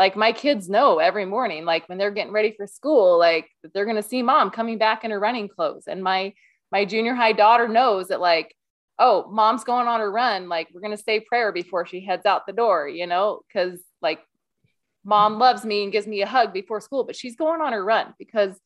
like my kids know every morning, like when they're getting ready for school, like they're going to see mom coming back in her running clothes. And my, my junior high daughter knows that like, oh, mom's going on her run. Like we're going to say prayer before she heads out the door, you know, cause like mom loves me and gives me a hug before school, but she's going on her run because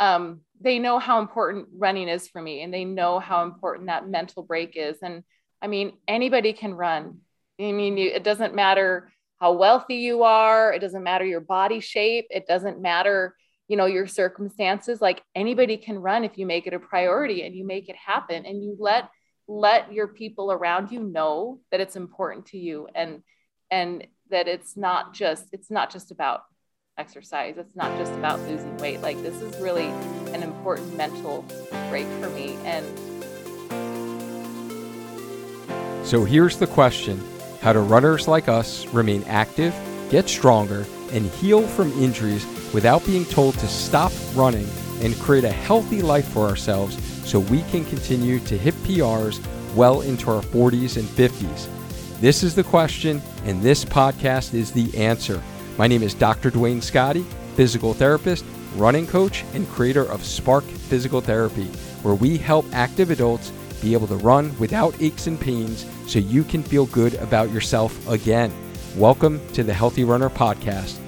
um, they know how important running is for me and they know how important that mental break is. And I mean, anybody can run. I mean, you, it doesn't matter how wealthy you are, it doesn't matter your body shape, it doesn't matter, you know, your circumstances. Like anybody can run if you make it a priority and you make it happen and you let let your people around you know that it's important to you and and that it's not just it's not just about exercise it's not just about losing weight like this is really an important mental break for me and so here's the question how do runners like us remain active get stronger and heal from injuries without being told to stop running and create a healthy life for ourselves so we can continue to hit PRs well into our 40s and 50s this is the question, and this podcast is the answer. My name is Dr. Duane Scotti, physical therapist, running coach, and creator of Spark Physical Therapy, where we help active adults be able to run without aches and pains so you can feel good about yourself again. Welcome to the Healthy Runner Podcast.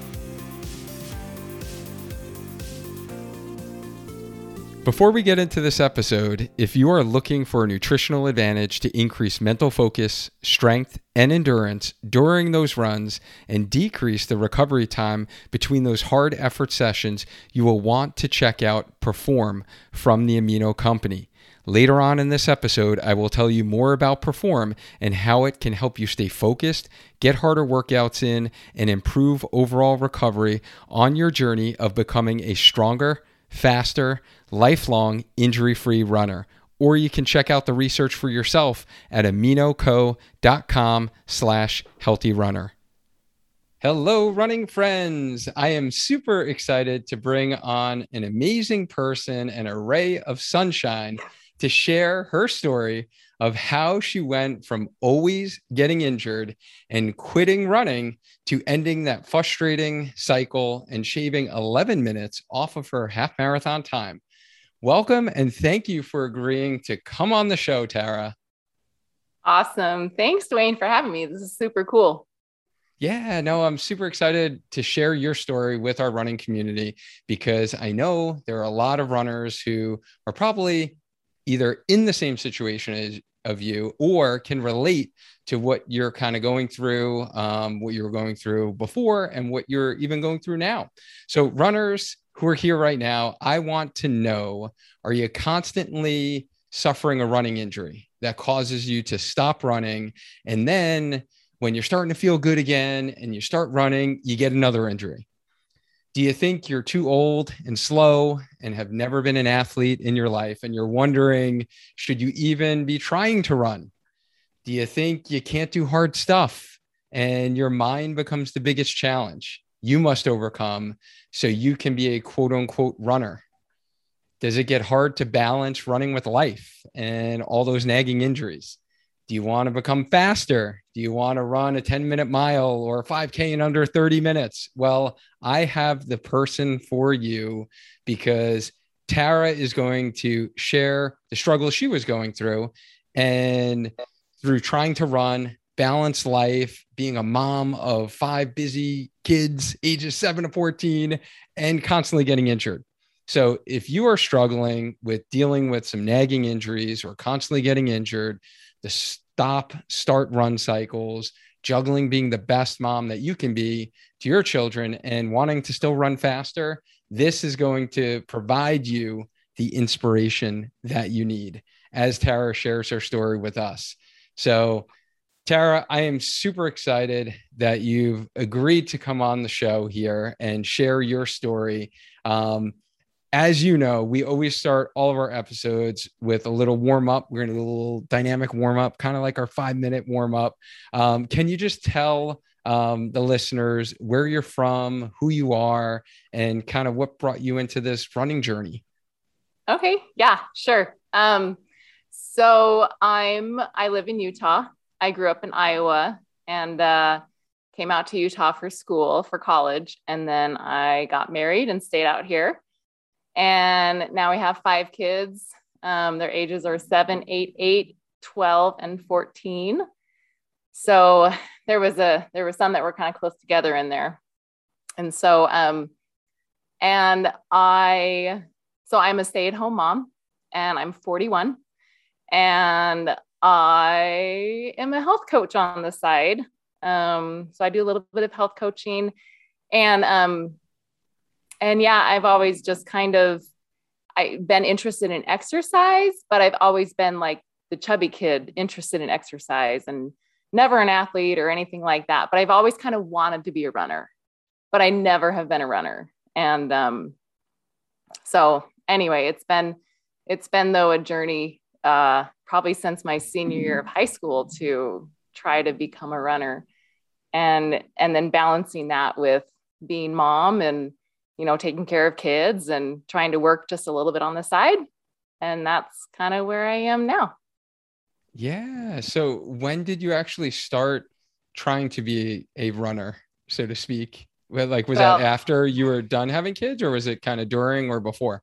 Before we get into this episode, if you are looking for a nutritional advantage to increase mental focus, strength, and endurance during those runs and decrease the recovery time between those hard effort sessions, you will want to check out Perform from the Amino Company. Later on in this episode, I will tell you more about Perform and how it can help you stay focused, get harder workouts in, and improve overall recovery on your journey of becoming a stronger, faster, lifelong injury free runner. Or you can check out the research for yourself at aminoco.com slash healthy runner. Hello, running friends. I am super excited to bring on an amazing person, an array of sunshine to share her story of how she went from always getting injured and quitting running to ending that frustrating cycle and shaving 11 minutes off of her half marathon time. Welcome and thank you for agreeing to come on the show, Tara. Awesome. Thanks, Duane, for having me. This is super cool. Yeah, no, I'm super excited to share your story with our running community because I know there are a lot of runners who are probably either in the same situation as of you or can relate to what you're kind of going through, um, what you were going through before, and what you're even going through now. So, runners who are here right now, I want to know are you constantly suffering a running injury that causes you to stop running? And then when you're starting to feel good again and you start running, you get another injury. Do you think you're too old and slow and have never been an athlete in your life and you're wondering, should you even be trying to run? Do you think you can't do hard stuff and your mind becomes the biggest challenge you must overcome so you can be a quote unquote runner? Does it get hard to balance running with life and all those nagging injuries? Do you want to become faster? Do you want to run a 10 minute mile or a 5K in under 30 minutes? Well, I have the person for you because Tara is going to share the struggle she was going through and through trying to run, balanced life, being a mom of five busy kids, ages seven to 14, and constantly getting injured. So, if you are struggling with dealing with some nagging injuries or constantly getting injured, the stop, start, run cycles, juggling being the best mom that you can be to your children and wanting to still run faster, this is going to provide you the inspiration that you need as Tara shares her story with us. So, Tara, I am super excited that you've agreed to come on the show here and share your story. Um, as you know, we always start all of our episodes with a little warm up. We're going to do a little dynamic warm up, kind of like our five minute warm up. Um, can you just tell um, the listeners where you're from, who you are, and kind of what brought you into this running journey? Okay. Yeah, sure. Um, so I'm, I live in Utah. I grew up in Iowa and uh, came out to Utah for school for college, and then I got married and stayed out here. And now we have five kids. Um, their ages are seven, eight, eight, 12, and 14. So there was a there was some that were kind of close together in there. And so um and I so I'm a stay-at-home mom and I'm 41 and I am a health coach on the side. Um, so I do a little bit of health coaching and um and yeah, I've always just kind of I've been interested in exercise, but I've always been like the chubby kid interested in exercise and never an athlete or anything like that. But I've always kind of wanted to be a runner, but I never have been a runner. And um, so anyway, it's been it's been though a journey uh, probably since my senior year of high school to try to become a runner, and and then balancing that with being mom and you know taking care of kids and trying to work just a little bit on the side, and that's kind of where I am now. Yeah. So when did you actually start trying to be a runner, so to speak? Like was well, that after you were done having kids or was it kind of during or before?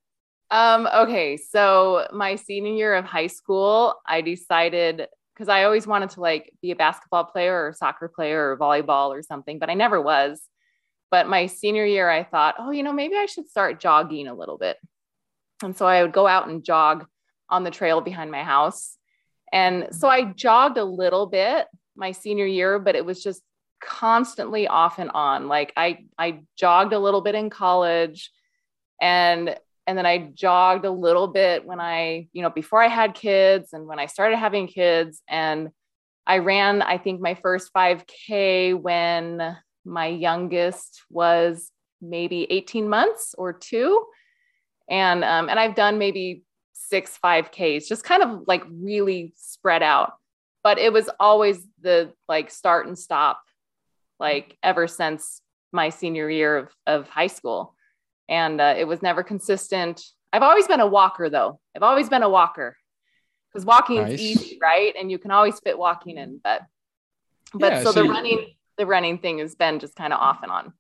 Um, okay. So my senior year of high school, I decided because I always wanted to like be a basketball player or soccer player or volleyball or something, but I never was. But my senior year, I thought, oh, you know, maybe I should start jogging a little bit. And so I would go out and jog on the trail behind my house. And so I jogged a little bit my senior year, but it was just constantly off and on. Like I I jogged a little bit in college and and then I jogged a little bit when I, you know, before I had kids and when I started having kids and I ran I think my first 5k when my youngest was maybe 18 months or 2 and um and I've done maybe six 5Ks, just kind of like really spread out. But it was always the like start and stop, like ever since my senior year of, of high school. And uh, it was never consistent. I've always been a walker though. I've always been a walker because walking nice. is easy, right? And you can always fit walking in. But but yeah, so, so the running the running thing has been just kind of off and on.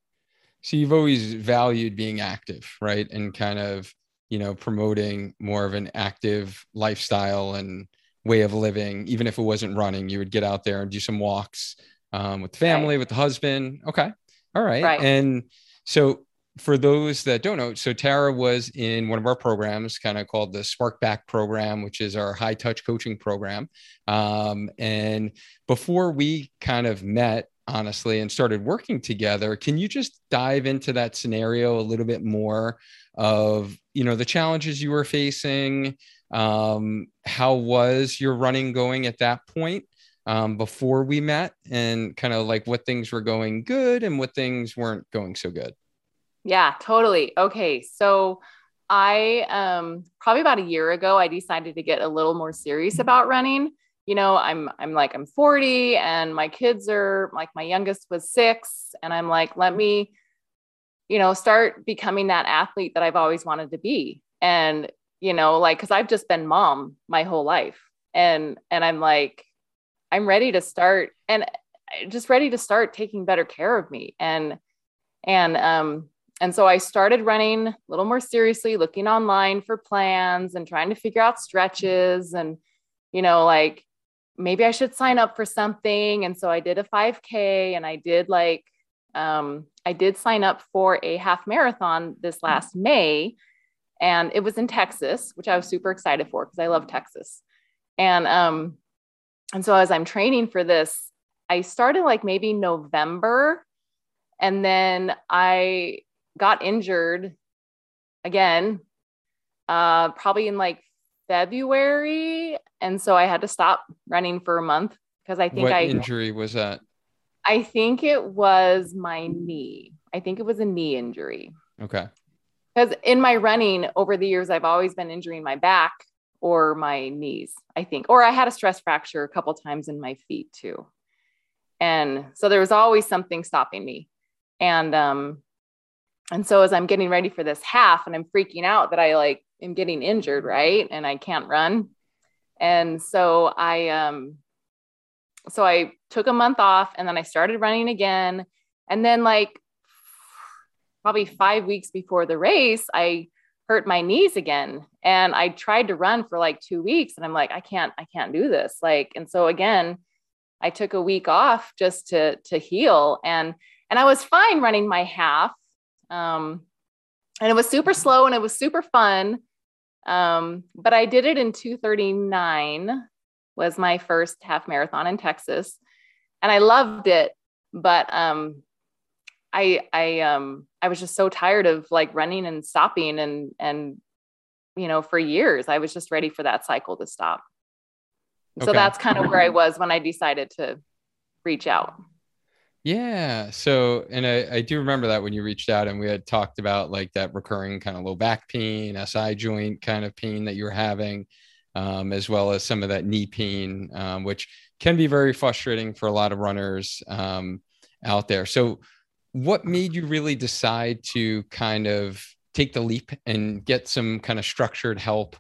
So you've always valued being active, right? And kind of you know, promoting more of an active lifestyle and way of living. Even if it wasn't running, you would get out there and do some walks um, with the family, right. with the husband. Okay. All right. right. And so for those that don't know, so Tara was in one of our programs, kind of called the Spark Back program, which is our high touch coaching program. Um, and before we kind of met, honestly, and started working together, can you just dive into that scenario a little bit more of you know the challenges you were facing? Um, how was your running going at that point um, before we met and kind of like what things were going good and what things weren't going so good? Yeah totally. Okay so i um probably about a year ago i decided to get a little more serious about running you know i'm i'm like i'm 40 and my kids are like my youngest was 6 and i'm like let me you know, start becoming that athlete that I've always wanted to be. And, you know, like, cause I've just been mom my whole life. And, and I'm like, I'm ready to start and just ready to start taking better care of me. And, and, um, and so I started running a little more seriously, looking online for plans and trying to figure out stretches and, you know, like maybe I should sign up for something. And so I did a 5K and I did like um, I did sign up for a half marathon this last May, and it was in Texas, which I was super excited for because I love Texas. And um, and so as I'm training for this, I started like maybe November, and then I got injured again, uh, probably in like February, and so I had to stop running for a month because I think what I injury was that? I think it was my knee. I think it was a knee injury. Okay. Because in my running over the years, I've always been injuring my back or my knees, I think. Or I had a stress fracture a couple times in my feet too. And so there was always something stopping me. And um, and so as I'm getting ready for this half and I'm freaking out that I like am getting injured, right? And I can't run. And so I um so I took a month off and then I started running again. And then, like, probably five weeks before the race, I hurt my knees again. And I tried to run for like two weeks and I'm like, I can't, I can't do this. Like, and so again, I took a week off just to, to heal. And, and I was fine running my half. Um, and it was super slow and it was super fun. Um, but I did it in 239 was my first half marathon in Texas. And I loved it. But um, I I um I was just so tired of like running and stopping and and you know for years I was just ready for that cycle to stop. Okay. So that's kind of where I was when I decided to reach out. Yeah. So, and I, I do remember that when you reached out and we had talked about like that recurring kind of low back pain, SI joint kind of pain that you were having, um, as well as some of that knee pain, um, which can be very frustrating for a lot of runners um, out there. So, what made you really decide to kind of take the leap and get some kind of structured help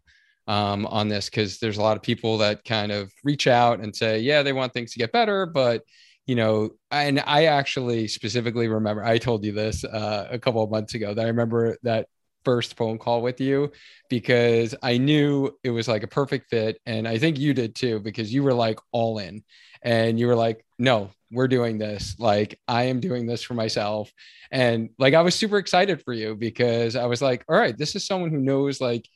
um, on this? Because there's a lot of people that kind of reach out and say, yeah, they want things to get better, but you know, and I actually specifically remember I told you this uh, a couple of months ago that I remember that first phone call with you because I knew it was like a perfect fit. And I think you did too, because you were like all in and you were like, no, we're doing this. Like, I am doing this for myself. And like, I was super excited for you because I was like, all right, this is someone who knows like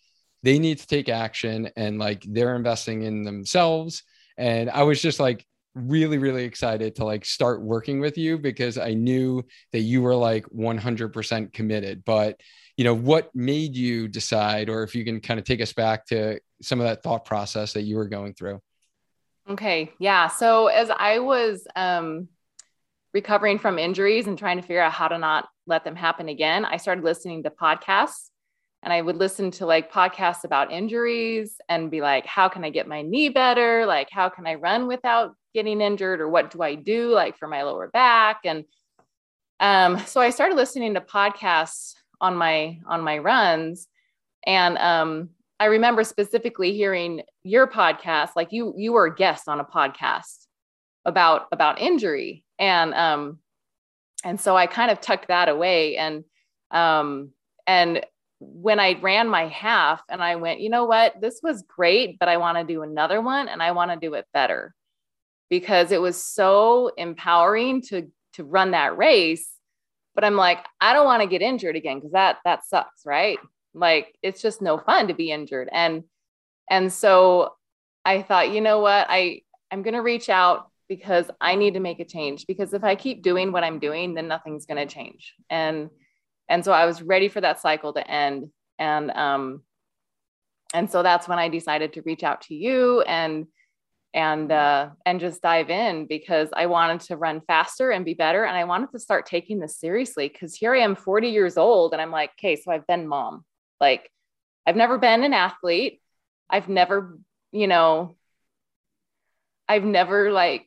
they need to take action and like they're investing in themselves. And I was just like, really really excited to like start working with you because i knew that you were like 100% committed. But you know what made you decide or if you can kind of take us back to some of that thought process that you were going through? Okay yeah. So as i was um, recovering from injuries and trying to figure out how to not let them happen again i started listening to podcasts. And i would listen to like podcasts about injuries and be like how can i get my knee better? Like how can i run without getting injured or what do i do like for my lower back? And um, so i started listening to podcasts on my on my runs. And um i remember specifically hearing your podcast like you you were a guest on a podcast about about injury. And um and so i kind of tucked that away. And um and when i ran my half and i went you know what? This was great but i want to do another one and i want to do it better because it was so empowering to to run that race but I'm like, I don't want to get injured again because that that sucks, right? Like it's just no fun to be injured. And and so I thought, you know what? I I'm going to reach out because I need to make a change because if I keep doing what I'm doing, then nothing's going to change. And and so I was ready for that cycle to end and um and so that's when I decided to reach out to you and and uh, and just dive in because I wanted to run faster and be better, and I wanted to start taking this seriously because here I am, 40 years old, and I'm like, okay, so I've been mom. Like, I've never been an athlete. I've never, you know, I've never like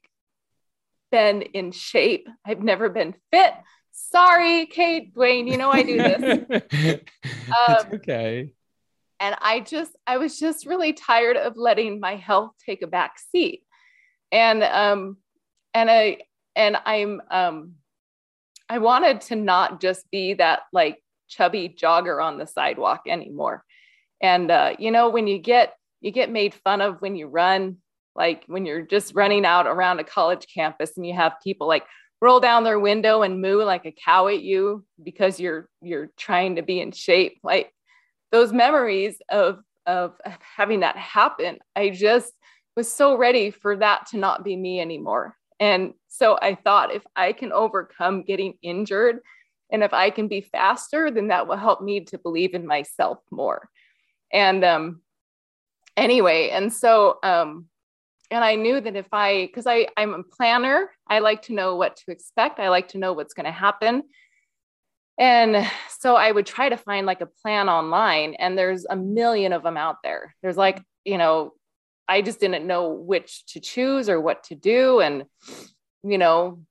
been in shape. I've never been fit. Sorry, Kate, Duane. You know I do this. um, okay and i just i was just really tired of letting my health take a back seat. And um and i and i'm um i wanted to not just be that like chubby jogger on the sidewalk anymore. And uh you know when you get you get made fun of when you run like when you're just running out around a college campus and you have people like roll down their window and moo like a cow at you because you're you're trying to be in shape like those memories of of having that happen. I just was so ready for that to not be me anymore. And so i thought if i can overcome getting injured and if i can be faster then that will help me to believe in myself more. And um anyway and so um and i knew that if i because i i'm a planner. I like to know what to expect. I like to know what's going to happen and so I would try to find like a plan online, and there's a million of them out there. There's like, you know, I just didn't know which to choose or what to do. And, you know,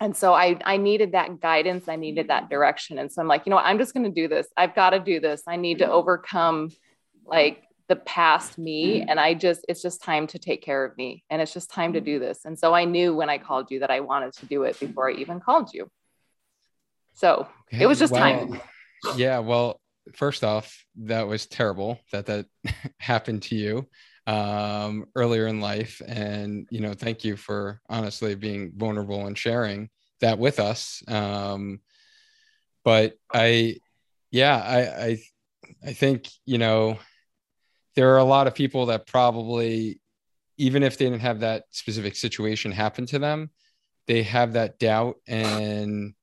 and so I, I needed that guidance. I needed that direction. And so I'm like, you know what, I'm just going to do this. I've got to do this. I need to overcome like the past me and i just it's just time to take care of me and it's just time to mm-hmm. do this and so i knew when i called you that i wanted to do it before i even called you so okay, it was just well, time yeah well first off that was terrible that that happened to you um, earlier in life. And you know thank you for honestly being vulnerable and sharing that with us. Um, but i yeah i i i think you know there are a lot of people that probably even if they didn't have that specific situation happen to them they have that doubt and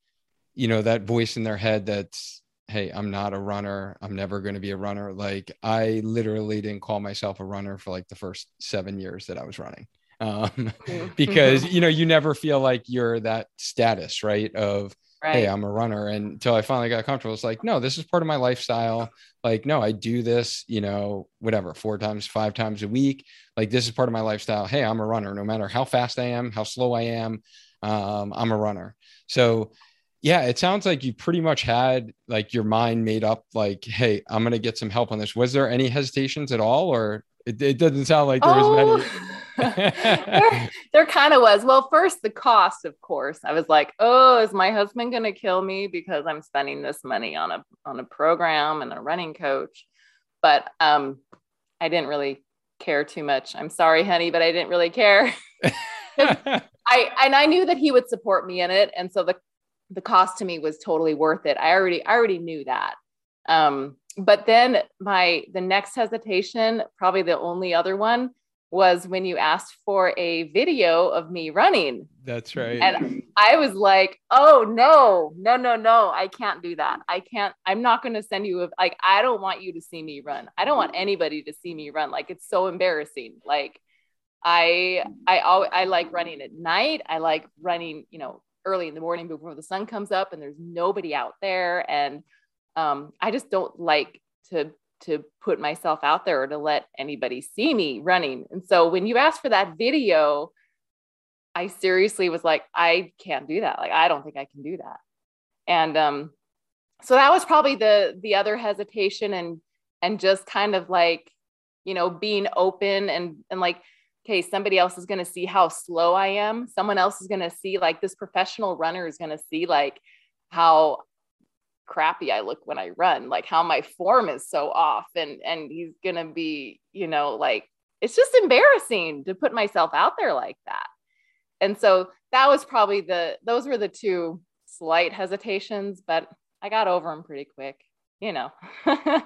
you know that voice in their head that's hey i'm not a runner. I'm never going to be a runner. Like i literally didn't call myself a runner for like the first seven years that i was running. Um, because you know you never feel like you're that status right of right. hey i'm a runner. And until i finally got comfortable it's like no this is part of my lifestyle. Like no i do this you know whatever four times five times a week. Like this is part of my lifestyle. Hey i'm a runner. No matter how fast i am how slow i am um, i'm a runner. So yeah it sounds like you pretty much had like your mind made up like hey i'm gonna get some help on this. Was there any hesitations at all or it, it doesn't sound like there oh. was many? There, there kind of was. Well first the cost of course. I was like oh is my husband gonna kill me because i'm spending this money on a on a program and a running coach? But um i didn't really care too much. I'm sorry honey but i didn't really care. I and I knew that he would support me in it, and so the the cost to me was totally worth it. I already I already knew that. Um, but then my the next hesitation, probably the only other one, was when you asked for a video of me running. That's right. And I was like, "Oh no, no, no, no! I can't do that. I can't. I'm not going to send you. A, like, I don't want you to see me run. I don't want anybody to see me run. Like, it's so embarrassing. Like, I, I, I like running at night. I like running, you know, early in the morning before the sun comes up and there's nobody out there. And um, i just don't like to to put myself out there or to let anybody see me running. And so when you asked for that video i seriously was like i can't do that. Like i don't think i can do that. And um so that was probably the the other hesitation and and just kind of like you know being open and and like okay, somebody else is going to see how slow I am. Someone else is going to see, like, this professional runner is going to see, like, how crappy I look when I run, like how my form is so off. And, and he's going to be, you know, like, it's just embarrassing to put myself out there like that. And so that was probably the, those were the two slight hesitations, but I got over them pretty quick, you know.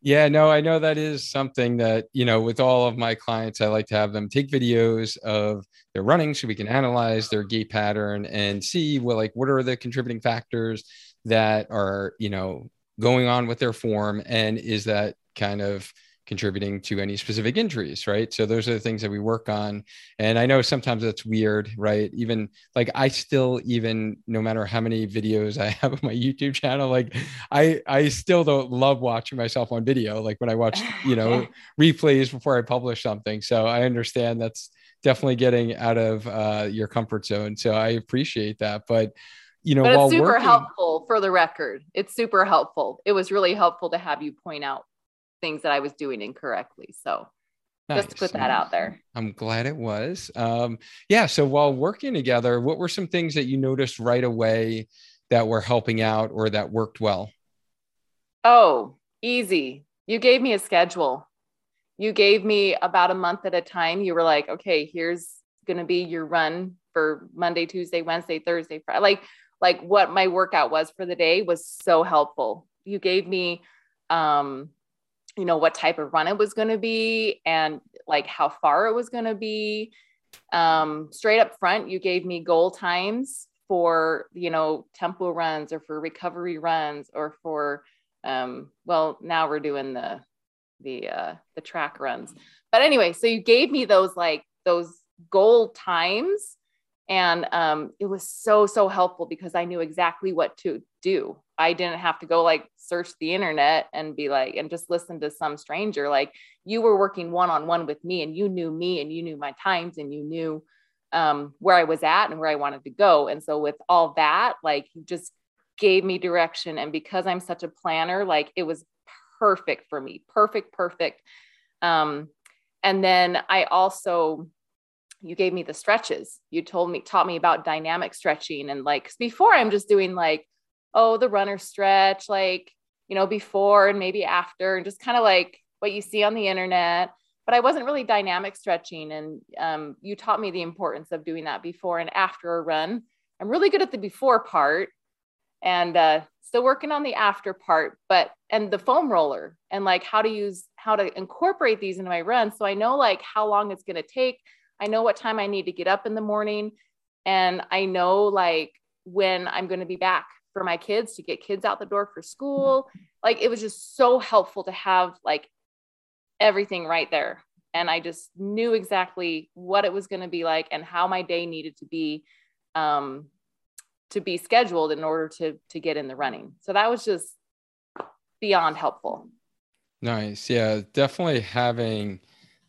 Yeah, no, I know that is something that, you know, with all of my clients, I like to have them take videos of their running so we can analyze their gait pattern and see what, like, what are the contributing factors that are, you know, going on with their form. And is that kind of, contributing to any specific injuries, right? So those are the things that we work on. And I know sometimes that's weird, right? Even like I still even no matter how many videos I have on my YouTube channel, like I I still don't love watching myself on video. Like when I watch, you know, replays before I publish something. So I understand that's definitely getting out of uh, your comfort zone. So I appreciate that. But you know, but it's super working, helpful for the record. It's super helpful. It was really helpful to have you point out things that I was doing incorrectly. So nice. just to put that out there. I'm glad it was. Um, yeah. So while working together, what were some things that you noticed right away that were helping out or that worked well? Oh, easy. You gave me a schedule. You gave me about a month at a time. You were like, okay, here's going to be your run for Monday, Tuesday, Wednesday, Thursday, Friday. Like, like what my workout was for the day was so helpful. You gave me um, you know what type of run it was going to be and like how far it was going to be. Um, straight up front you gave me goal times for you know tempo runs or for recovery runs or for um, well now we're doing the the uh, the track runs. But anyway so you gave me those like those goal times and um, it was so so helpful because i knew exactly what to do. I didn't have to go like search the internet and be like and just listen to some stranger. Like you were working one-on-one with me and you knew me and you knew my times and you knew um, where i was at and where i wanted to go. And so with all that like you just gave me direction. And because i'm such a planner like it was perfect for me. Perfect perfect. Um, and then I also, you gave me the stretches. You told me, taught me about dynamic stretching. And like before, I'm just doing like, oh, the runner stretch, like, you know, before and maybe after, and just kind of like what you see on the internet. But I wasn't really dynamic stretching. And um, you taught me the importance of doing that before and after a run. I'm really good at the before part and uh, still working on the after part, but and the foam roller and like how to use how to incorporate these into my run. So I know like how long it's going to take. I know what time I need to get up in the morning. And I know like when I'm going to be back for my kids to get kids out the door for school. Like it was just so helpful to have like everything right there. And I just knew exactly what it was going to be like and how my day needed to be um, to be scheduled in order to to get in the running. So that was just beyond helpful. Nice. Yeah, definitely having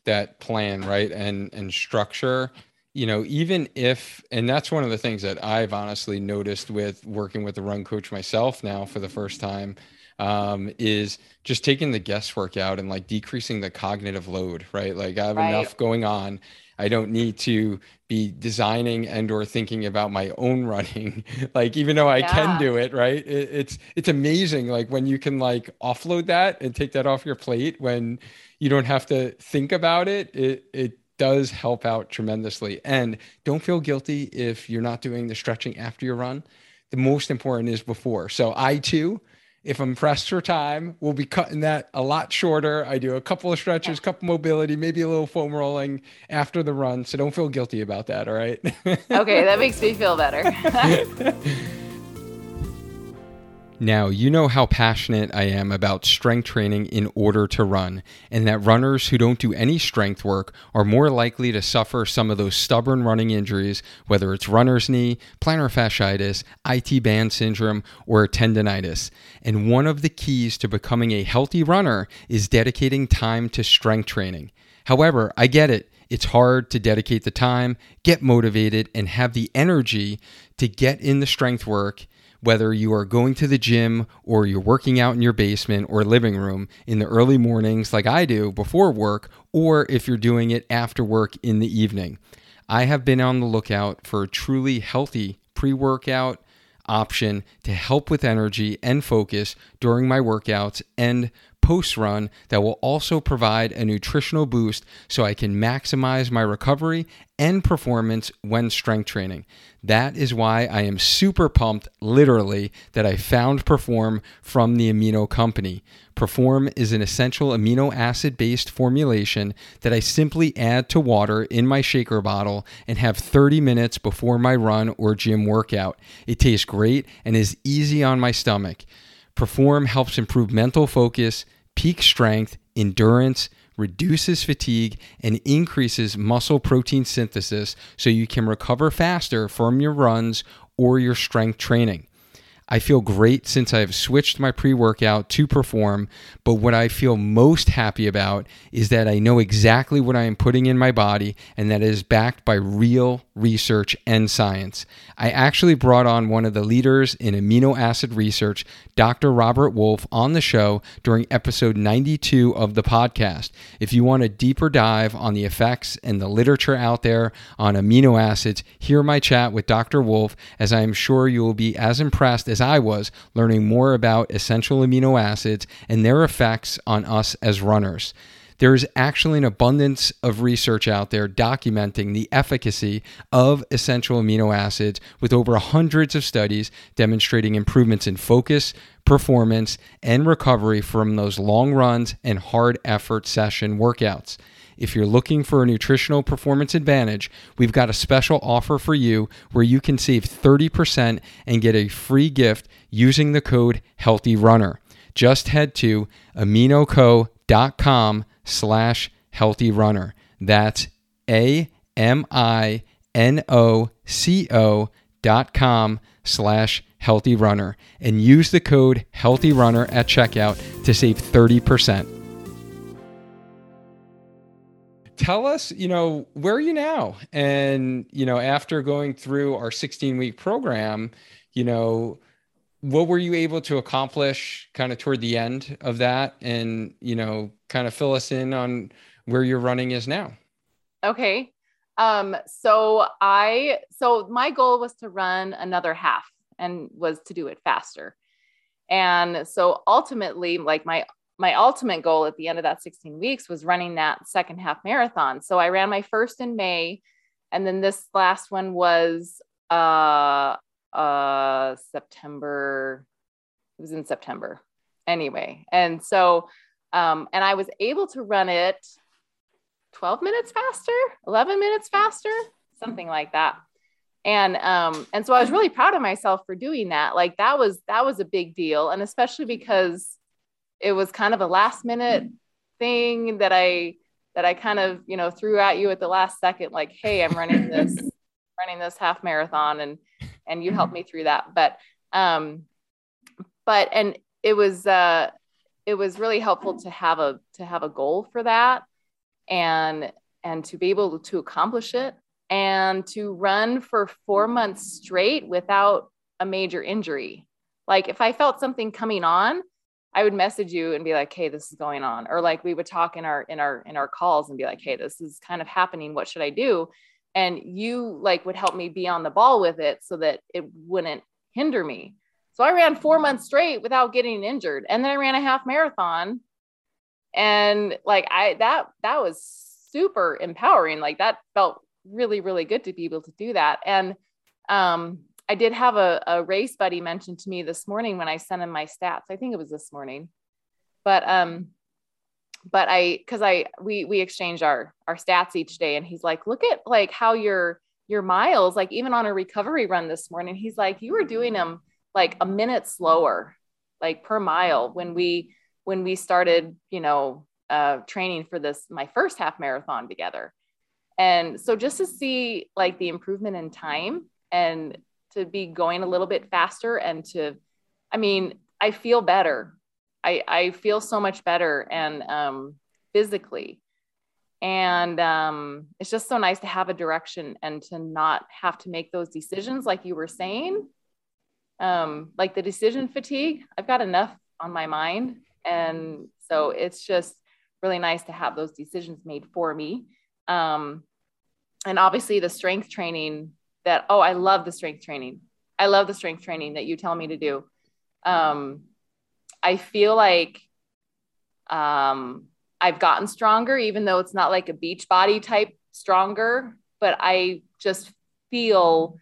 that plan, right? And and structure, you know, even if and that's one of the things that I've honestly noticed with working with the run coach myself now for the first time um, is just taking the guesswork out and like decreasing the cognitive load, right? Like I have right. enough going on I don't need to be designing and or thinking about my own running. like even though I yeah. can do it, right? It, it's it's amazing like when you can like offload that and take that off your plate when you don't have to think about it. It it does help out tremendously. And don't feel guilty if you're not doing the stretching after your run. The most important is before. So I too if I'm pressed for time, we'll be cutting that a lot shorter. I do a couple of stretches, couple mobility, maybe a little foam rolling after the run. So don't feel guilty about that. All right. okay, that makes me feel better. Now, you know how passionate I am about strength training in order to run, and that runners who don't do any strength work are more likely to suffer some of those stubborn running injuries, whether it's runner's knee, plantar fasciitis, IT band syndrome, or tendonitis. And one of the keys to becoming a healthy runner is dedicating time to strength training. However, I get it. It's hard to dedicate the time, get motivated, and have the energy to get in the strength work whether you are going to the gym or you're working out in your basement or living room in the early mornings, like I do before work, or if you're doing it after work in the evening. I have been on the lookout for a truly healthy pre workout option to help with energy and focus during my workouts and post run that will also provide a nutritional boost so I can maximize my recovery and performance when strength training. That is why I am super pumped, literally, that I found Perform from the Amino Company. Perform is an essential amino acid based formulation that I simply add to water in my shaker bottle and have 30 minutes before my run or gym workout. It tastes great and is easy on my stomach. Perform helps improve mental focus, peak strength, endurance, reduces fatigue, and increases muscle protein synthesis so you can recover faster from your runs or your strength training. I feel great since I've switched my pre workout to perform, but what I feel most happy about is that I know exactly what I am putting in my body and that is backed by real research and science. I actually brought on one of the leaders in amino acid research, Dr. Robert Wolfe, on the show during episode 92 of the podcast. If you want a deeper dive on the effects and the literature out there on amino acids, hear my chat with Dr. Wolfe, as I am sure you will be as impressed as I was learning more about essential amino acids and their effects on us as runners. There is actually an abundance of research out there documenting the efficacy of essential amino acids with over hundreds of studies demonstrating improvements in focus, performance, and recovery from those long runs and hard effort session workouts. If you're looking for a nutritional performance advantage, we've got a special offer for you where you can save 30% and get a free gift using the code HEALTHYRUNNER. Just head to aminoco.com slash healthy runner. That's A M I N O C O dot com slash healthy runner and use the code healthy runner at checkout to save 30%. Tell us, you know, where are you now? And, you know, after going through our 16 week program, you know, what were you able to accomplish kind of toward the end of that? And you know kind of fill us in on where your running is now. Okay. Um so i so my goal was to run another half and was to do it faster. And so ultimately like my my ultimate goal at the end of that 16 weeks was running that second half marathon. So i ran my first in may and then this last one was uh uh September it was in September. Anyway and so um and I was able to run it 12 minutes faster 11 minutes faster something like that. And um and so I was really proud of myself for doing that. Like that was that was a big deal. And especially because it was kind of a last minute thing that I that I kind of you know threw at you at the last second like hey I'm running this running this half marathon and and you helped me through that. But um, but and it was uh, it was really helpful to have a to have a goal for that, and and to be able to accomplish it, and to run for four months straight without a major injury. Like if I felt something coming on, I would message you and be like, "Hey, this is going on," or like we would talk in our in our in our calls and be like, "Hey, this is kind of happening. What should I do?" and you like would help me be on the ball with it so that it wouldn't hinder me. So i ran four months straight without getting injured and then i ran a half marathon. And like i that that was super empowering. Like that felt really really good to be able to do that. And um i did have a, a race buddy mentioned to me this morning when i sent him my stats. I think it was this morning. But um but I because I we we exchange our our stats each day and he's like, look at like how your your miles, like even on a recovery run this morning, he's like, you were doing them like a minute slower, like per mile when we when we started, you know, uh, training for this my first half marathon together. And so just to see like the improvement in time and to be going a little bit faster and to, I mean, I feel better I, I feel so much better and um, physically. And um, it's just so nice to have a direction and to not have to make those decisions, like you were saying. Um, like the decision fatigue, I've got enough on my mind. And so it's just really nice to have those decisions made for me. Um, and obviously, the strength training that, oh, I love the strength training. I love the strength training that you tell me to do. Um, I feel like um, I've gotten stronger, even though it's not like a beach body type stronger, but I just feel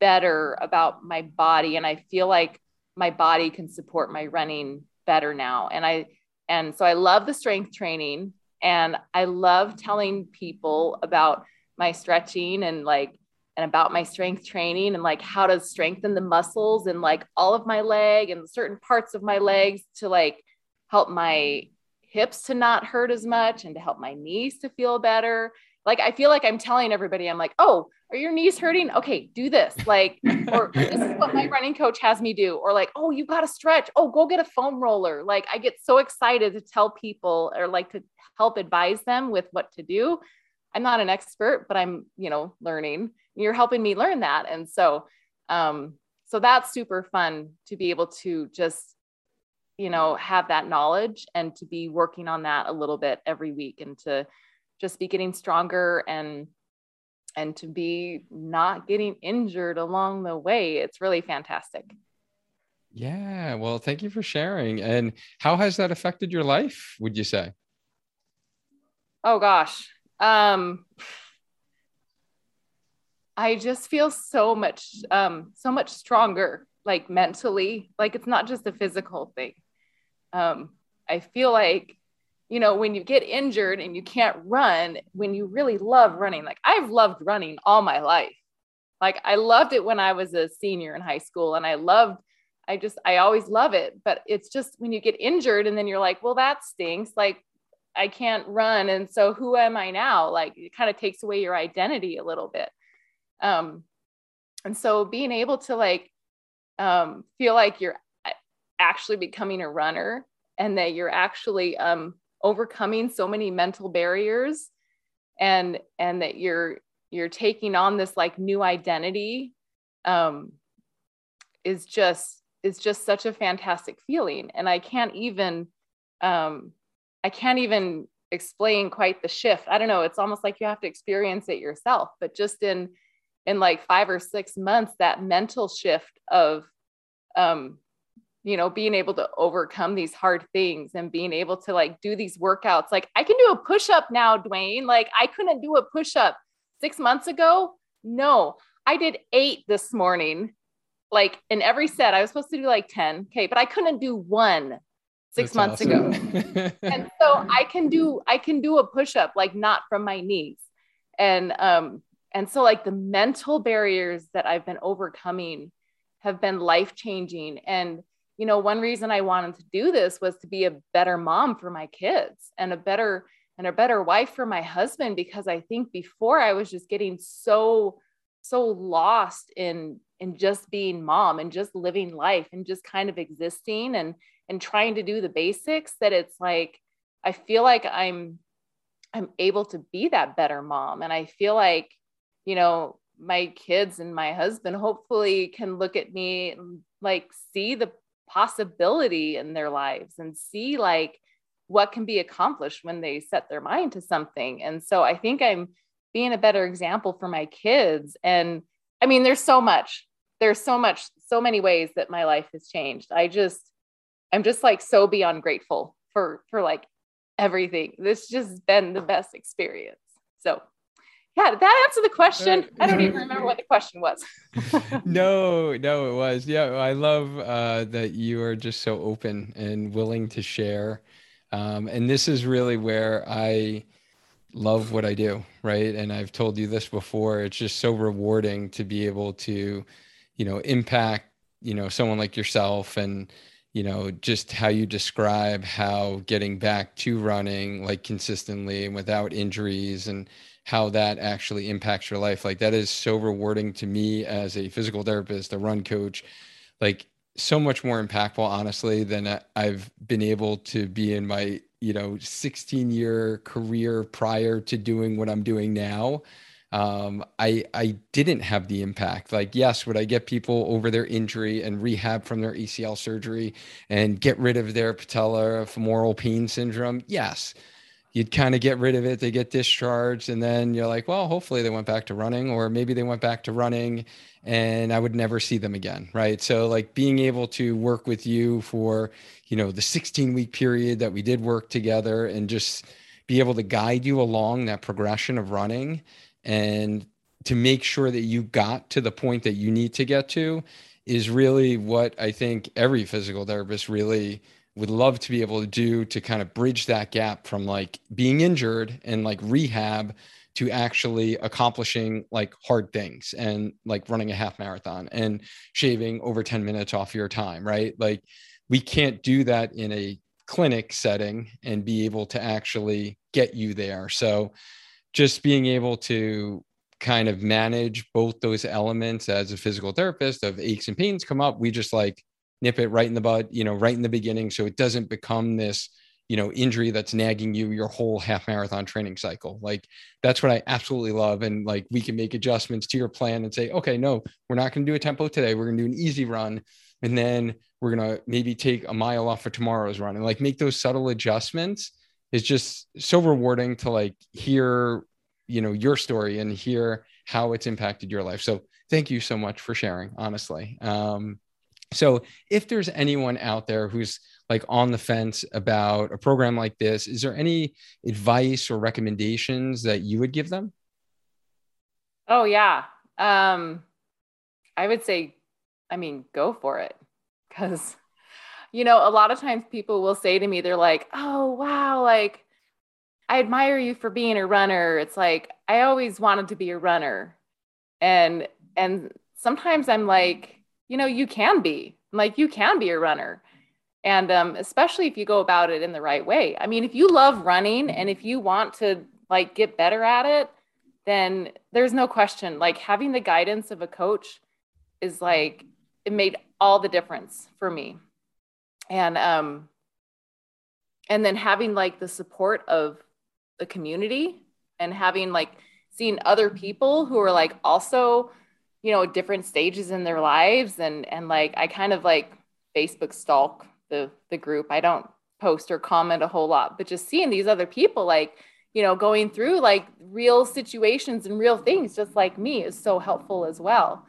better about my body. And I feel like my body can support my running better now. And I, and so I love the strength training and I love telling people about my stretching and like and about my strength training and like how to strengthen the muscles and like all of my leg and certain parts of my legs to like help my hips to not hurt as much and to help my knees to feel better. Like I feel like I'm telling everybody, I'm like, oh, are your knees hurting? Okay, do this. Like, or this is what my running coach has me do. Or like, oh, you got to stretch. Oh, go get a foam roller. Like I get so excited to tell people or like to help advise them with what to do. I'm not an expert, but I'm, you know, learning. You're helping me learn that. And so um so that's super fun to be able to just you know have that knowledge and to be working on that a little bit every week and to just be getting stronger and and to be not getting injured along the way. It's really fantastic. Yeah. Well thank you for sharing. And how has that affected your life would you say? Oh gosh um I just feel so much, um, so much stronger, like mentally. Like it's not just a physical thing. Um, I feel like, you know, when you get injured and you can't run, when you really love running, like I've loved running all my life. Like I loved it when I was a senior in high school, and I loved. I just, I always love it. But it's just when you get injured and then you're like, well, that stinks. Like I can't run. And so who am I now? Like it kind of takes away your identity a little bit. Um, and so being able to like um, feel like you're actually becoming a runner and that you're actually um, overcoming so many mental barriers and and that you're you're taking on this like new identity um, is just is just such a fantastic feeling and i can't even um i can't even explain quite the shift. I don't know. It's almost like you have to experience it yourself but just in in like 5 or 6 months that mental shift of um you know being able to overcome these hard things and being able to like do these workouts. Like i can do a push up now duane. Like i couldn't do a push up 6 months ago. No i did 8 this morning. Like in every set, I was supposed to do like 10. Okay. But I couldn't do one six That's months awesome. ago. and so I can do, I can do a push-up, like not from my knees. And um, and so like the mental barriers that I've been overcoming have been life-changing. And you know, one reason I wanted to do this was to be a better mom for my kids and a better and a better wife for my husband because I think before I was just getting so so lost in in just being mom and just living life and just kind of existing and and trying to do the basics that it's like I feel like I'm I'm able to be that better mom. And I feel like you know my kids and my husband hopefully can look at me like see the possibility in their lives and see like what can be accomplished when they set their mind to something. And so I think I'm being a better example for my kids. And I mean there's so much there's so much so many ways that my life has changed. I just i'm just like so beyond grateful for for like everything. This just been the best experience. So yeah did that answer the question? I don't even remember what the question was. No no it was. Yeah i love uh, that you are just so open and willing to share. Um, and this is really where i love what i do right? And i've told you this before. It's just so rewarding to be able to you know impact you know someone like yourself and you know just how you describe how getting back to running like consistently and without injuries and how that actually impacts your life like that is so rewarding to me as a physical therapist a run coach like so much more impactful honestly than i've been able to be in my you know 16 year career prior to doing what i'm doing now um, I I didn't have the impact. Like, yes, would I get people over their injury and rehab from their ACL surgery and get rid of their patellar femoral pain syndrome? Yes. You'd kind of get rid of it, they get discharged, and then you're like, well, hopefully they went back to running, or maybe they went back to running and I would never see them again. Right. So like being able to work with you for, you know, the 16 week period that we did work together and just be able to guide you along that progression of running and to make sure that you got to the point that you need to get to is really what I think every physical therapist really would love to be able to do to kind of bridge that gap from like being injured and like rehab to actually accomplishing like hard things and like running a half marathon and shaving over 10 minutes off your time, right? Like we can't do that in a clinic setting and be able to actually get you there. So just being able to kind of manage both those elements as a physical therapist of aches and pains come up we just like nip it right in the bud you know right in the beginning so it doesn't become this you know injury that's nagging you your whole half marathon training cycle. Like that's what i absolutely love and like we can make adjustments to your plan and say okay no we're not going to do a tempo today we're going to do an easy run and then we're going to maybe take a mile off for tomorrow's run and like make those subtle adjustments is just so rewarding to like hear you know your story and hear how it's impacted your life. So thank you so much for sharing honestly. Um, so if there's anyone out there who's like on the fence about a program like this is there any advice or recommendations that you would give them? Oh yeah. Um, i would say i mean go for it because you know, a lot of times people will say to me, they're like, oh, wow, like I admire you for being a runner. It's like, I always wanted to be a runner. And, and sometimes I'm like, you know, you can be like, you can be a runner. And um, especially if you go about it in the right way. I mean, if you love running and if you want to like get better at it, then there's no question. Like having the guidance of a coach is like, it made all the difference for me and um and then having like the support of the community and having like seeing other people who are like also you know different stages in their lives and and like i kind of like Facebook stalk the the group. I don't post or comment a whole lot, but just seeing these other people like, you know, going through like real situations and real things just like me is so helpful as well.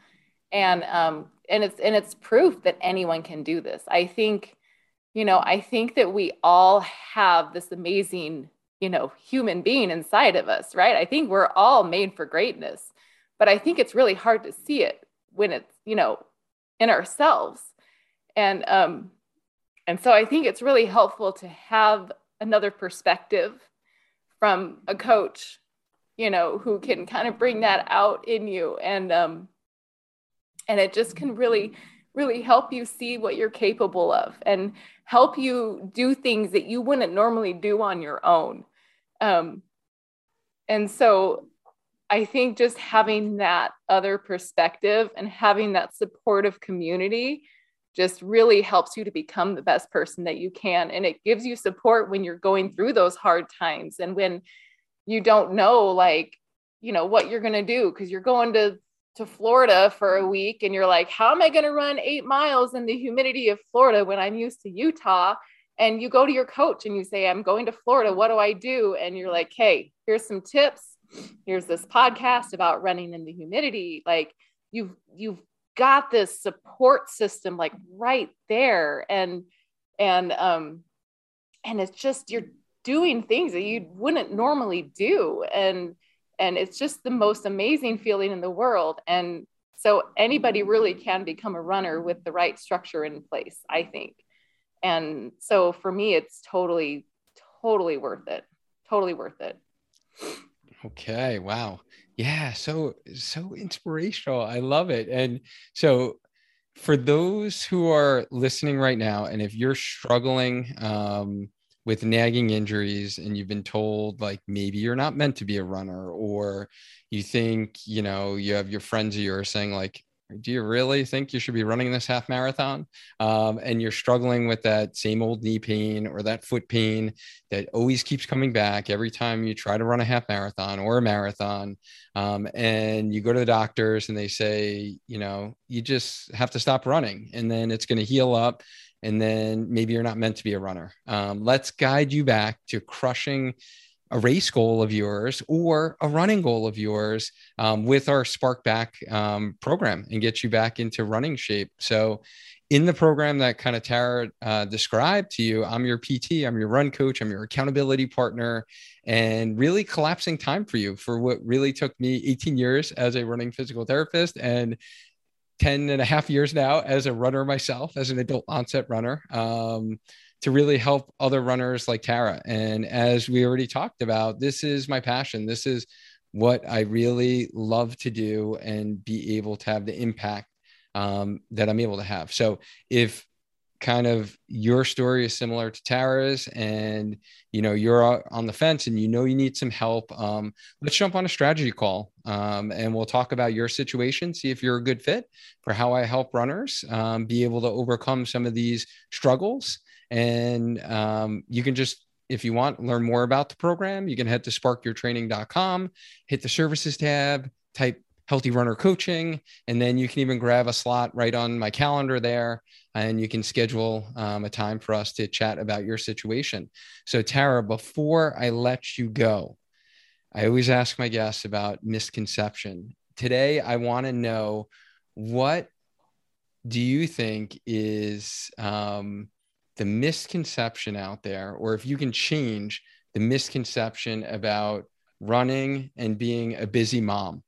And um and it's and it's proof that anyone can do this. I think you know, I think that we all have this amazing, you know, human being inside of us, right? I think we're all made for greatness. But I think it's really hard to see it when it's, you know, in ourselves. And um and so I think it's really helpful to have another perspective from a coach, you know, who can kind of bring that out in you. And um, and it just can really, really help you see what you're capable of and help you do things that you wouldn't normally do on your own. Um, and so I think just having that other perspective and having that supportive community just really helps you to become the best person that you can. And it gives you support when you're going through those hard times and when you don't know, like, you know, what you're going to do because you're going to to Florida for a week and you're like, how am I going to run eight miles in the humidity of Florida when I'm used to Utah? And you go to your coach and you say, I'm going to Florida. What do I do? And you're like, hey, here's some tips. Here's this podcast about running in the humidity. Like you've you've got this support system like right there and and um and it's just you're doing things that you wouldn't normally do and and it's just the most amazing feeling in the world and so anybody really can become a runner with the right structure in place i think and so for me it's totally totally worth it totally worth it okay wow yeah, so so inspirational. I love it. And so for those who are listening right now, and if you're struggling um, with nagging injuries and you've been told like maybe you're not meant to be a runner, or you think, you know, you have your friends of yours saying like, do you really think you should be running this half marathon? Um, and you're struggling with that same old knee pain or that foot pain that always keeps coming back every time you try to run a half marathon or a marathon. Um, and you go to the doctors and they say, you know, you just have to stop running and then it's going to heal up. And then maybe you're not meant to be a runner. Um, let's guide you back to crushing a race goal of yours or a running goal of yours um, with our Spark Back um, program and get you back into running shape. So, in the program that kind of Tara uh, described to you, I'm your PT, I'm your run coach, I'm your accountability partner, and really collapsing time for you for what really took me 18 years as a running physical therapist and 10 and a half years now as a runner myself, as an adult onset runner. Um, to really help other runners like Tara. And as we already talked about, this is my passion. This is what I really love to do and be able to have the impact um, that I'm able to have. So if kind of your story is similar to Tara's and you know you're on the fence and you know you need some help um, let's jump on a strategy call um, and we'll talk about your situation see if you're a good fit for how I help runners um, be able to overcome some of these struggles. And um, you can just, if you want, learn more about the program, you can head to sparkyourtraining.com, hit the services tab, type healthy runner coaching, and then you can even grab a slot right on my calendar there. And you can schedule um, a time for us to chat about your situation. So, Tara, before I let you go, I always ask my guests about misconception. Today, I want to know what do you think is um, the misconception out there, or if you can change the misconception about running and being a busy mom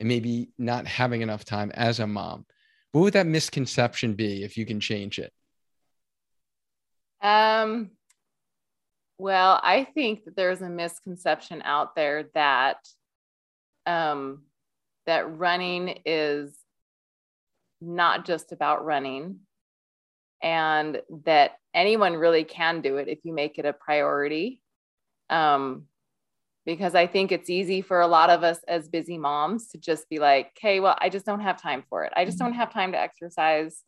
and maybe not having enough time as a mom, what would that misconception be if you can change it? Um, well, I think that there's a misconception out there that um, that running is not just about running and that anyone really can do it if you make it a priority. Um, because I think it's easy for a lot of us as busy moms to just be like, okay, well, I just don't have time for it. I just don't mm-hmm. have time to exercise.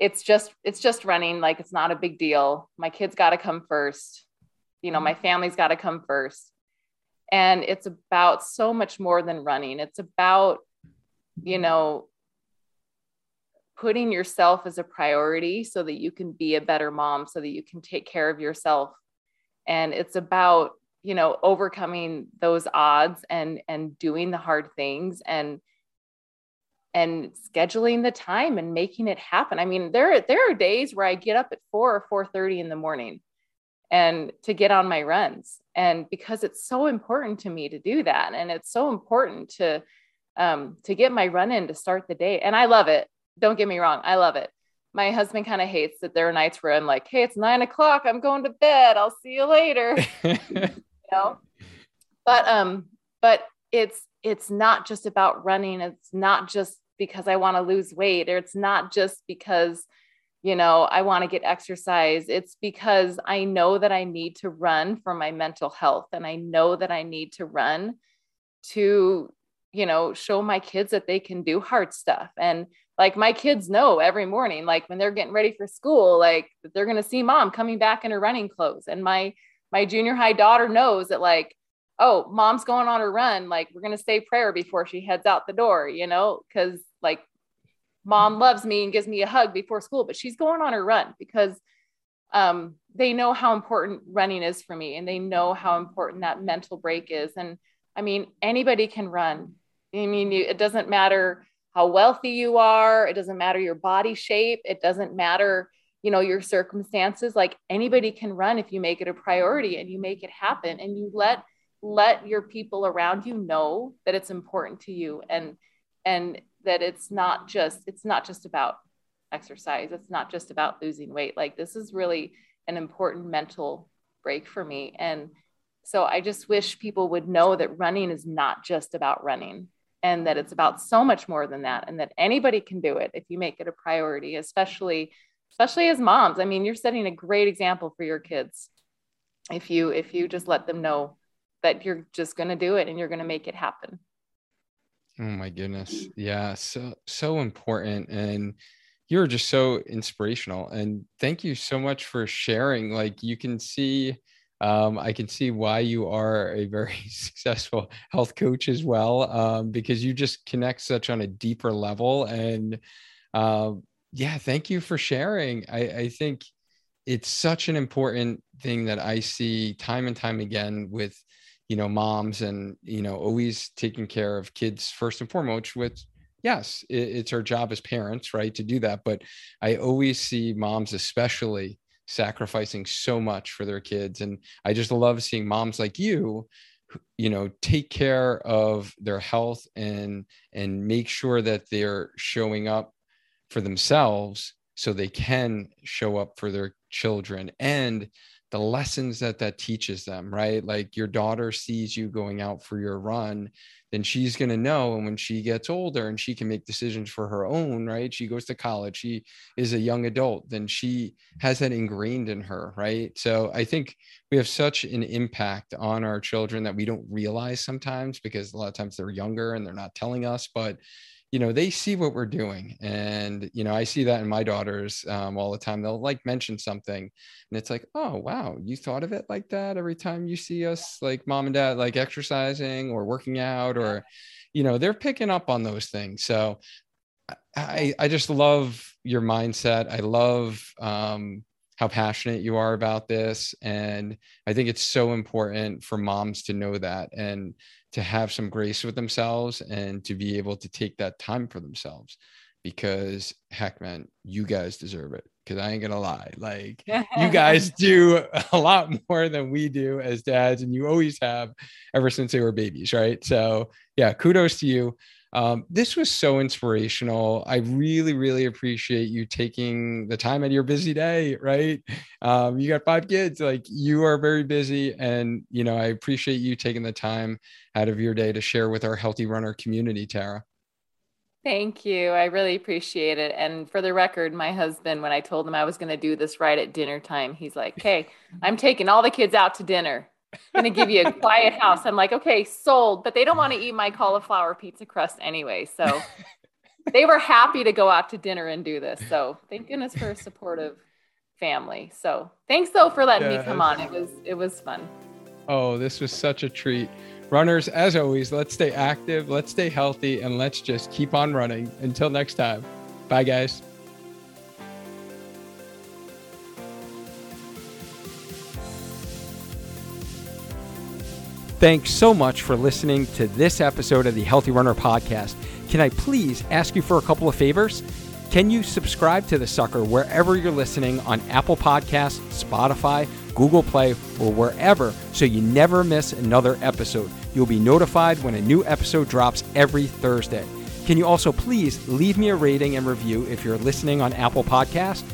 It's just, it's just running. Like it's not a big deal. My kids got to come first. You know, my mm-hmm. family's got to come first. And it's about so much more than running. It's about, you know, putting yourself as a priority so that you can be a better mom so that you can take care of yourself and it's about you know overcoming those odds and and doing the hard things and and scheduling the time and making it happen. I mean there there are days where i get up at 4 or 4:30 in the morning and to get on my runs. And because it's so important to me to do that and it's so important to um, to get my run in to start the day. And i love it. Don't get me wrong. I love it. My husband kind of hates that there are nights where i'm like hey it's nine o'clock. I'm going to bed. I'll see you later know but um but it's it's not just about running it's not just because i want to lose weight or it's not just because you know, I want to get exercise. It's because I know that I need to run for my mental health and I know that I need to run to, you know, show my kids that they can do hard stuff. And like my kids know every morning, like when they're getting ready for school, like they're going to see mom coming back in her running clothes. And my, my junior high daughter knows that like, oh, mom's going on a run. Like we're going to say prayer before she heads out the door, you know, because like mom loves me and gives me a hug before school, but she's going on her run because um, they know how important running is for me and they know how important that mental break is. And I mean, anybody can run. I mean, it doesn't matter how wealthy you are, it doesn't matter your body shape, it doesn't matter, you know, your circumstances. Like anybody can run if you make it a priority and you make it happen and you let let your people around you know that it's important to you and and that it's not just it's not just about exercise it's not just about losing weight like this is really an important mental break for me and so i just wish people would know that running is not just about running and that it's about so much more than that and that anybody can do it if you make it a priority especially especially as moms. I mean you're setting a great example for your kids. If you if you just let them know that you're just going to do it and you're going to make it happen. Oh my goodness. Yeah, so so important. And you're just so inspirational. And thank you so much for sharing. Like you can see um, I can see why you are a very successful health coach as well, um, because you just connect such on a deeper level. And uh, yeah, thank you for sharing. I, I, think it's such an important thing that I see time and time again with you know moms and you know always taking care of kids first and foremost with yes it, it's our job as parents right to do that but i always see moms especially sacrificing so much for their kids and i just love seeing moms like you you know take care of their health and and make sure that they're showing up for themselves so they can show up for their children and the lessons that that teaches them right? Like your daughter sees you going out for your run then she's going to know and when she gets older and she can make decisions for her own right? She goes to college she is a young adult then she has that ingrained in her right? So i think we have such an impact on our children that we don't realize sometimes because a lot of times they're younger and they're not telling us but you know they see what we're doing and you know i see that in my daughters um, all the time. They'll like mention something and it's like oh wow you thought of it like that every time you see us like mom and dad like exercising or working out or you know they're picking up on those things. So i i just love your mindset. I love um, how passionate you are about this. And i think it's so important for moms to know that and to have some grace with themselves and to be able to take that time for themselves because heck man you guys deserve it. Because i ain't gonna lie like you guys do a lot more than we do as dads and you always have ever since they were babies right? So yeah kudos to you um, this was so inspirational. I really, really appreciate you taking the time out of your busy day, right? Um, you got five kids, like you are very busy. And, you know, I appreciate you taking the time out of your day to share with our healthy runner community, Tara. Thank you. I really appreciate it. And for the record, my husband, when I told him I was going to do this right at dinner time, he's like, Hey, I'm taking all the kids out to dinner going to give you a quiet house. I'm like, okay, sold. But they don't want to eat my cauliflower pizza crust anyway. So they were happy to go out to dinner and do this. So thank goodness for a supportive family. So thanks though for letting yes. me come on. It was it was fun. Oh, this was such a treat. Runners, as always, let's stay active, let's stay healthy, and let's just keep on running. Until next time. Bye guys. Thanks so much for listening to this episode of the Healthy Runner Podcast. Can I please ask you for a couple of favors? Can you subscribe to the sucker wherever you're listening on Apple Podcasts, Spotify, Google Play, or wherever so you never miss another episode? You'll be notified when a new episode drops every Thursday. Can you also please leave me a rating and review if you're listening on Apple Podcasts?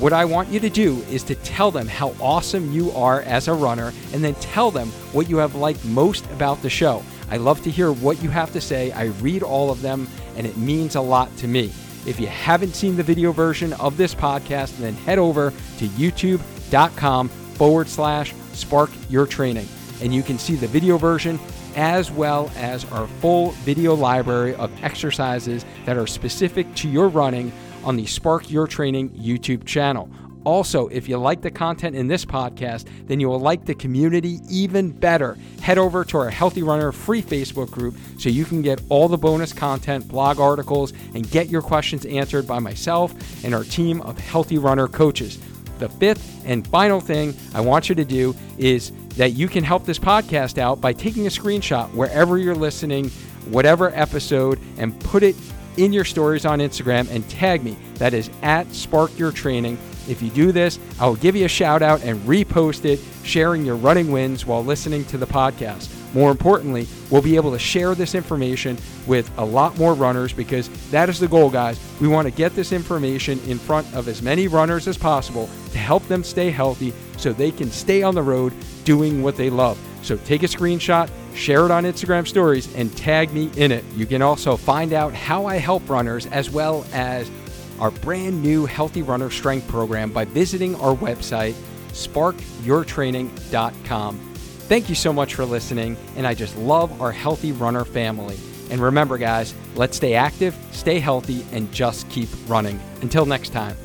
What I want you to do is to tell them how awesome you are as a runner and then tell them what you have liked most about the show. I love to hear what you have to say. I read all of them and it means a lot to me. If you haven't seen the video version of this podcast, then head over to youtube.com forward slash spark your training. And you can see the video version as well as our full video library of exercises that are specific to your running on the Spark Your Training YouTube channel. Also, if you like the content in this podcast, then you will like the community even better. Head over to our Healthy Runner free Facebook group so you can get all the bonus content, blog articles, and get your questions answered by myself and our team of Healthy Runner coaches. The fifth and final thing I want you to do is that you can help this podcast out by taking a screenshot wherever you're listening, whatever episode, and put it in your stories on Instagram and tag me. That is at Spark Your Training. If you do this, I will give you a shout out and repost it, sharing your running wins while listening to the podcast. More importantly, we'll be able to share this information with a lot more runners because that is the goal, guys. We want to get this information in front of as many runners as possible to help them stay healthy so they can stay on the road doing what they love. So take a screenshot, share it on Instagram stories, and tag me in it. You can also find out how I help runners as well as our brand new Healthy Runner Strength program by visiting our website, sparkyourtraining.com. Thank you so much for listening, and I just love our Healthy Runner family. And remember, guys, let's stay active, stay healthy, and just keep running. Until next time.